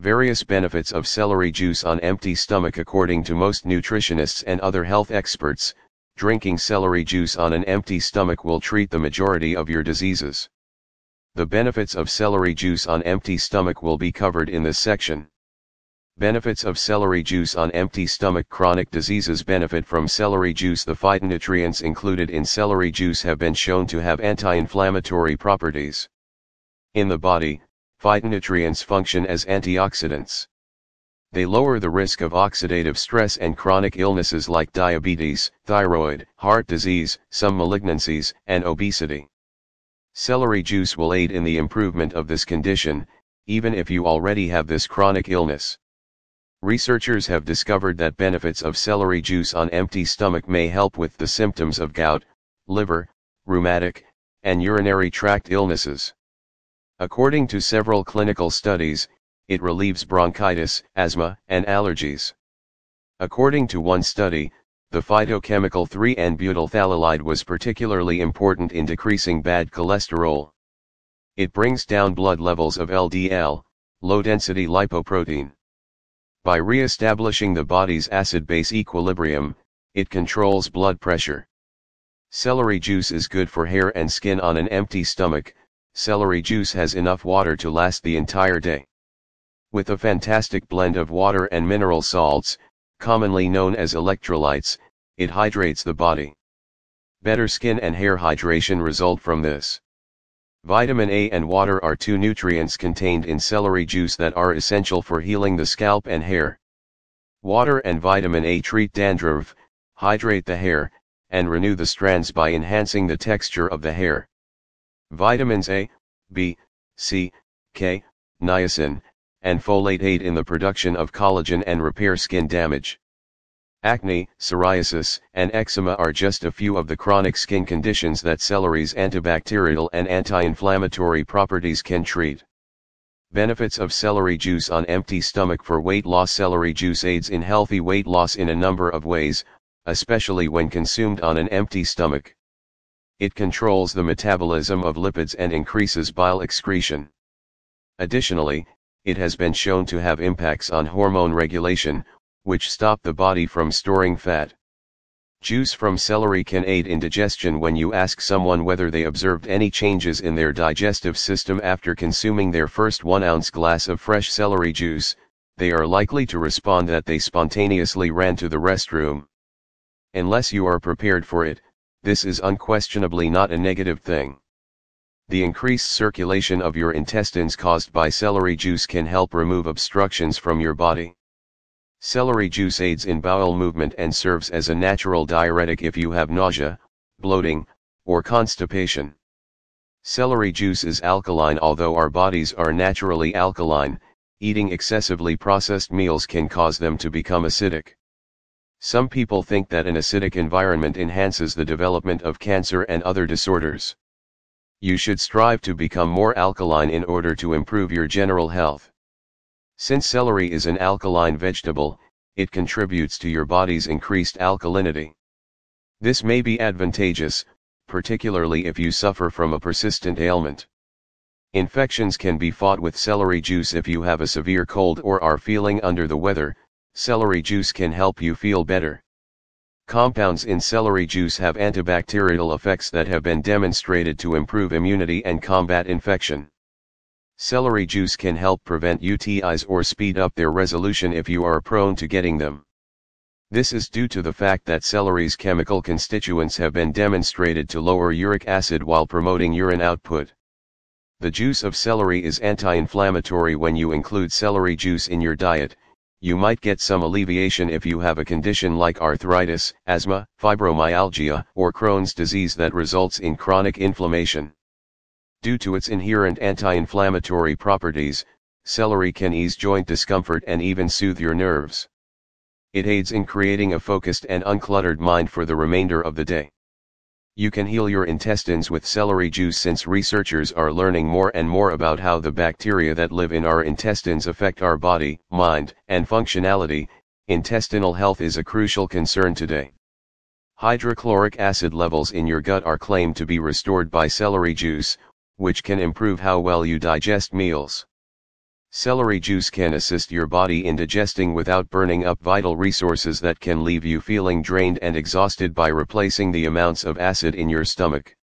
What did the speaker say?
Various benefits of celery juice on empty stomach According to most nutritionists and other health experts, drinking celery juice on an empty stomach will treat the majority of your diseases. The benefits of celery juice on empty stomach will be covered in this section. Benefits of celery juice on empty stomach Chronic diseases benefit from celery juice The phytonutrients included in celery juice have been shown to have anti-inflammatory properties. In the body, phytonutrients function as antioxidants. They lower the risk of oxidative stress and chronic illnesses like diabetes, thyroid, heart disease, some malignancies, and obesity. Celery juice will aid in the improvement of this condition, even if you already have this chronic illness. Researchers have discovered that benefits of celery juice on empty stomach may help with the symptoms of gout, liver, rheumatic, and urinary tract illnesses. According to several clinical studies, it relieves bronchitis, asthma, and allergies. According to one study, the phytochemical 3N-butylphthalate was particularly important in decreasing bad cholesterol. It brings down blood levels of LDL, low-density lipoprotein. By re-establishing the body's acid-base equilibrium, it controls blood pressure. Celery juice is good for hair and skin on an empty stomach, celery juice has enough water to last the entire day. With a fantastic blend of water and mineral salts, commonly known as electrolytes, it hydrates the body. Better skin and hair hydration result from this. Vitamin A and water are two nutrients contained in celery juice that are essential for healing the scalp and hair. Water and vitamin A treat dandruff, hydrate the hair, and renew the strands by enhancing the texture of the hair. Vitamins A, B, C, K, niacin, and folate aid in the production of collagen and repair skin damage. Acne, psoriasis, and eczema are just a few of the chronic skin conditions that celery's antibacterial and anti-inflammatory properties can treat. Benefits of celery juice on empty stomach for weight loss Celery juice aids in healthy weight loss in a number of ways, especially when consumed on an empty stomach. It controls the metabolism of lipids and increases bile excretion. Additionally, it has been shown to have impacts on hormone regulation, which stop the body from storing fat. Juice from celery can aid in digestion when you ask someone whether they observed any changes in their digestive system after consuming their first 1 ounce glass of fresh celery juice, they are likely to respond that they spontaneously ran to the restroom. Unless you are prepared for it, this is unquestionably not a negative thing. The increased circulation of your intestines caused by celery juice can help remove obstructions from your body. Celery juice aids in bowel movement and serves as a natural diuretic if you have nausea, bloating, or constipation. Celery juice is alkaline although our bodies are naturally alkaline, eating excessively processed meals can cause them to become acidic. Some people think that an acidic environment enhances the development of cancer and other disorders. You should strive to become more alkaline in order to improve your general health. Since celery is an alkaline vegetable, it contributes to your body's increased alkalinity. This may be advantageous, particularly if you suffer from a persistent ailment. Infections can be fought with celery juice if you have a severe cold or are feeling under the weather, Celery juice can help you feel better. Compounds in celery juice have antibacterial effects that have been demonstrated to improve immunity and combat infection. Celery juice can help prevent UTIs or speed up their resolution if you are prone to getting them. This is due to the fact that celery's chemical constituents have been demonstrated to lower uric acid while promoting urine output. The juice of celery is anti-inflammatory when you include celery juice in your diet, you might get some alleviation if you have a condition like arthritis, asthma, fibromyalgia, or Crohn's disease that results in chronic inflammation. Due to its inherent anti-inflammatory properties, celery can ease joint discomfort and even soothe your nerves. It aids in creating a focused and uncluttered mind for the remainder of the day. You can heal your intestines with celery juice since researchers are learning more and more about how the bacteria that live in our intestines affect our body, mind, and functionality. Intestinal health is a crucial concern today. Hydrochloric acid levels in your gut are claimed to be restored by celery juice, which can improve how well you digest meals. Celery juice can assist your body in digesting without burning up vital resources that can leave you feeling drained and exhausted by replacing the amounts of acid in your stomach.